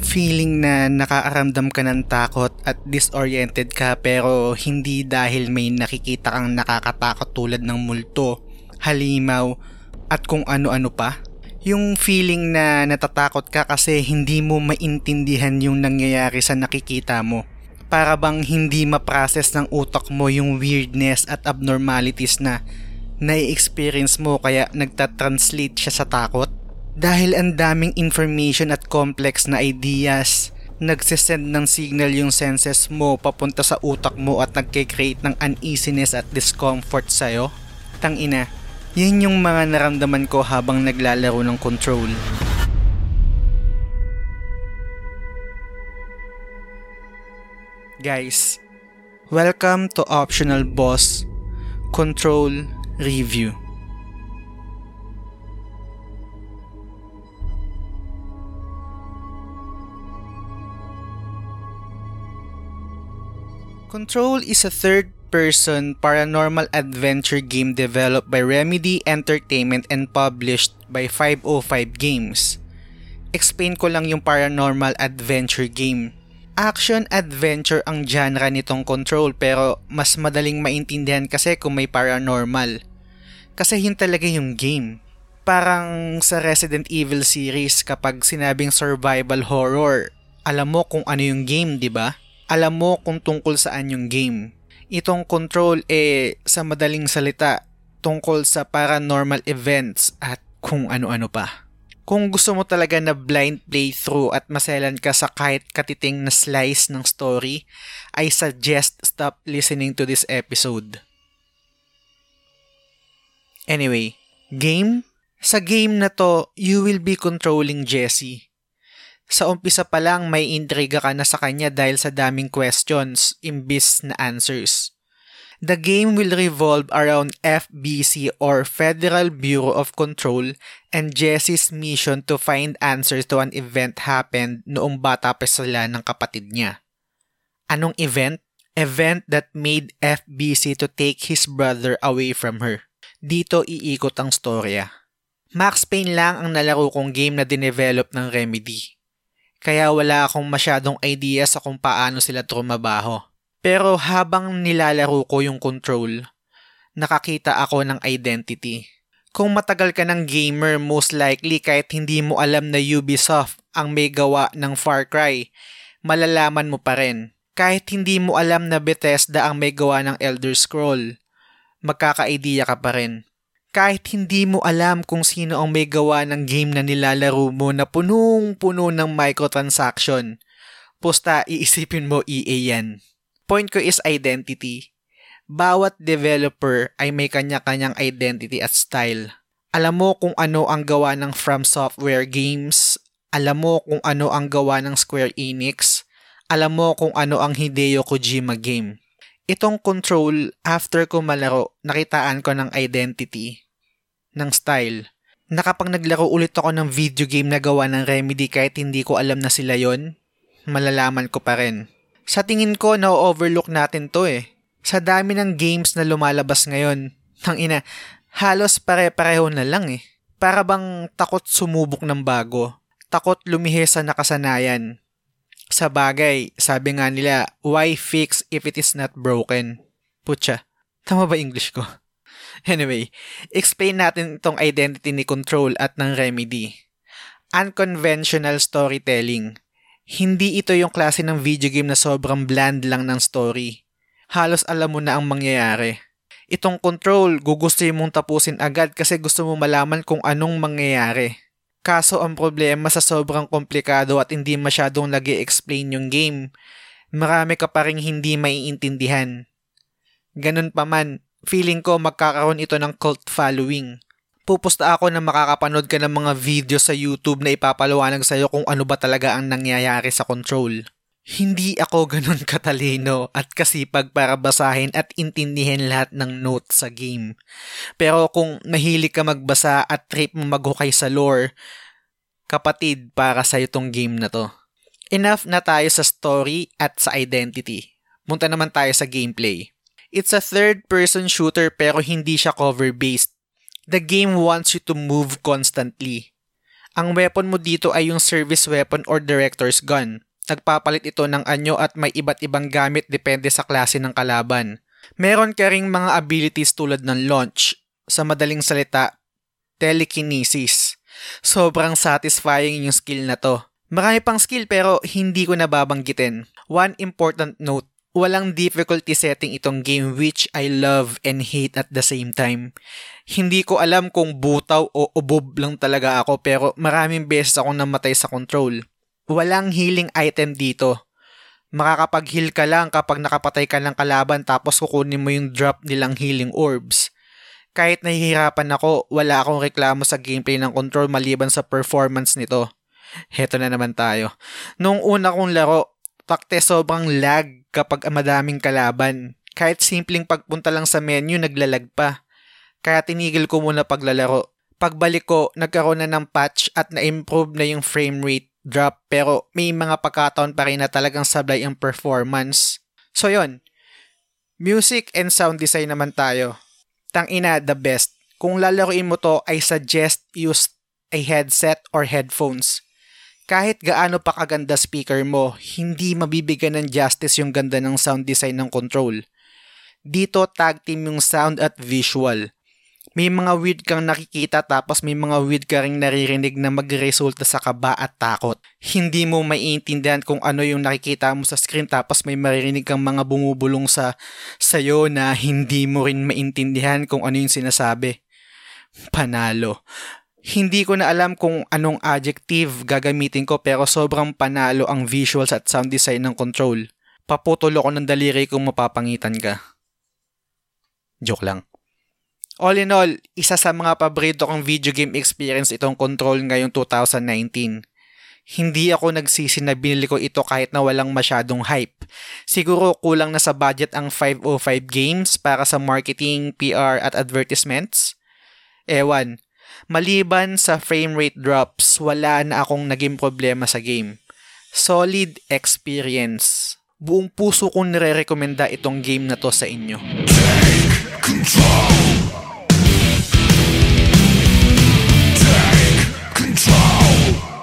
Feeling na nakaaramdam ka ng takot at disoriented ka pero hindi dahil may nakikita kang nakakatakot tulad ng multo, halimaw, at kung ano-ano pa? Yung feeling na natatakot ka kasi hindi mo maintindihan yung nangyayari sa nakikita mo. Para bang hindi ma-process ng utak mo yung weirdness at abnormalities na nai-experience mo kaya nagta-translate siya sa takot? Dahil ang daming information at complex na ideas, nagsisend ng signal yung senses mo papunta sa utak mo at nagkikreate ng uneasiness at discomfort sa'yo. Tangina, yan yung mga naramdaman ko habang naglalaro ng control. Guys, welcome to Optional Boss Control Review. Control is a third-person paranormal adventure game developed by Remedy Entertainment and published by 505 Games. Explain ko lang yung paranormal adventure game. Action-adventure ang genre nitong Control pero mas madaling maintindihan kasi kung may paranormal. Kasi yun talaga yung game. Parang sa Resident Evil series kapag sinabing survival horror, alam mo kung ano yung game, di ba? Alam mo kung tungkol saan yung game. Itong control eh sa madaling salita tungkol sa paranormal events at kung ano-ano pa. Kung gusto mo talaga na blind playthrough at maselan ka sa kahit katiting na slice ng story, I suggest stop listening to this episode. Anyway, game? Sa game na to, you will be controlling Jessie sa umpisa pa lang may intriga ka na sa kanya dahil sa daming questions imbis na answers. The game will revolve around FBC or Federal Bureau of Control and Jesse's mission to find answers to an event happened noong bata pa sila ng kapatid niya. Anong event? Event that made FBC to take his brother away from her. Dito iikot ang storya. Max Payne lang ang nalaro kong game na dinevelop ng Remedy kaya wala akong masyadong idea sa kung paano sila trumabaho. Pero habang nilalaro ko yung control, nakakita ako ng identity. Kung matagal ka ng gamer, most likely kahit hindi mo alam na Ubisoft ang may gawa ng Far Cry, malalaman mo pa rin. Kahit hindi mo alam na Bethesda ang may gawa ng Elder Scroll, magkaka-idea ka pa rin kahit hindi mo alam kung sino ang may gawa ng game na nilalaro mo na punong-puno ng microtransaction, pusta iisipin mo EA yan. Point ko is identity. Bawat developer ay may kanya-kanyang identity at style. Alam mo kung ano ang gawa ng From Software Games, alam mo kung ano ang gawa ng Square Enix, alam mo kung ano ang Hideo Kojima game. Itong control, after ko malaro, nakitaan ko ng identity ng style. Nakapag naglaro ulit ako ng video game na gawa ng Remedy kahit hindi ko alam na sila yon, malalaman ko pa rin. Sa tingin ko, na-overlook natin to eh. Sa dami ng games na lumalabas ngayon, tang ina, halos pare-pareho na lang eh. Para bang takot sumubok ng bago, takot lumihi sa nakasanayan. Sa bagay, sabi nga nila, why fix if it is not broken? Putya, tama ba English ko? Anyway, explain natin itong identity ni Control at ng Remedy. Unconventional storytelling. Hindi ito yung klase ng video game na sobrang bland lang ng story. Halos alam mo na ang mangyayari. Itong control, gugustuhin mong tapusin agad kasi gusto mo malaman kung anong mangyayari. Kaso ang problema sa sobrang komplikado at hindi masyadong lagi explain yung game, marami ka pa rin hindi maiintindihan. Ganun pa man, feeling ko magkakaroon ito ng cult following. Pupusta ako na makakapanood ka ng mga video sa YouTube na ipapaliwanag sa'yo kung ano ba talaga ang nangyayari sa control. Hindi ako ganun katalino at kasipag para basahin at intindihin lahat ng notes sa game. Pero kung mahilig ka magbasa at trip mo maghukay sa lore, kapatid para sa itong game na to. Enough na tayo sa story at sa identity. Punta naman tayo sa gameplay. It's a third-person shooter pero hindi siya cover-based. The game wants you to move constantly. Ang weapon mo dito ay yung service weapon or director's gun. Nagpapalit ito ng anyo at may iba't ibang gamit depende sa klase ng kalaban. Meron ka ring mga abilities tulad ng launch, sa madaling salita, telekinesis. Sobrang satisfying yung skill na to. Marami pang skill pero hindi ko nababanggitin. One important note, walang difficulty setting itong game which I love and hate at the same time. Hindi ko alam kung butaw o ubob lang talaga ako pero maraming beses akong namatay sa control. Walang healing item dito. Makakapag-heal ka lang kapag nakapatay ka ng kalaban tapos kukunin mo yung drop nilang healing orbs. Kahit nahihirapan ako, wala akong reklamo sa gameplay ng control maliban sa performance nito. Heto na naman tayo. Nung una kong laro, Pakte sobrang lag kapag madaming kalaban. Kahit simpleng pagpunta lang sa menu, naglalag pa. Kaya tinigil ko muna paglalaro. Pagbalik ko, nagkaroon na ng patch at na-improve na yung frame rate drop pero may mga pagkataon pa rin na talagang sablay ang performance. So yon Music and sound design naman tayo. Tang ina, the best. Kung lalaroin mo to, I suggest use a headset or headphones kahit gaano pa kaganda speaker mo, hindi mabibigyan ng justice yung ganda ng sound design ng control. Dito tag team yung sound at visual. May mga weird kang nakikita tapos may mga weird ka ring naririnig na magresulta sa kaba at takot. Hindi mo maiintindihan kung ano yung nakikita mo sa screen tapos may maririnig kang mga bumubulong sa sayo na hindi mo rin maintindihan kung ano yung sinasabi. Panalo hindi ko na alam kung anong adjective gagamitin ko pero sobrang panalo ang visuals at sound design ng control. Paputulo ko ng daliri kung mapapangitan ka. Joke lang. All in all, isa sa mga paborito kong video game experience itong control ngayong 2019. Hindi ako nagsisi na binili ko ito kahit na walang masyadong hype. Siguro kulang na sa budget ang 505 games para sa marketing, PR at advertisements. Ewan, Maliban sa frame rate drops, wala na akong naging problema sa game. Solid experience. Buong puso kong nire-recommenda itong game na to sa inyo. Take control! Take control!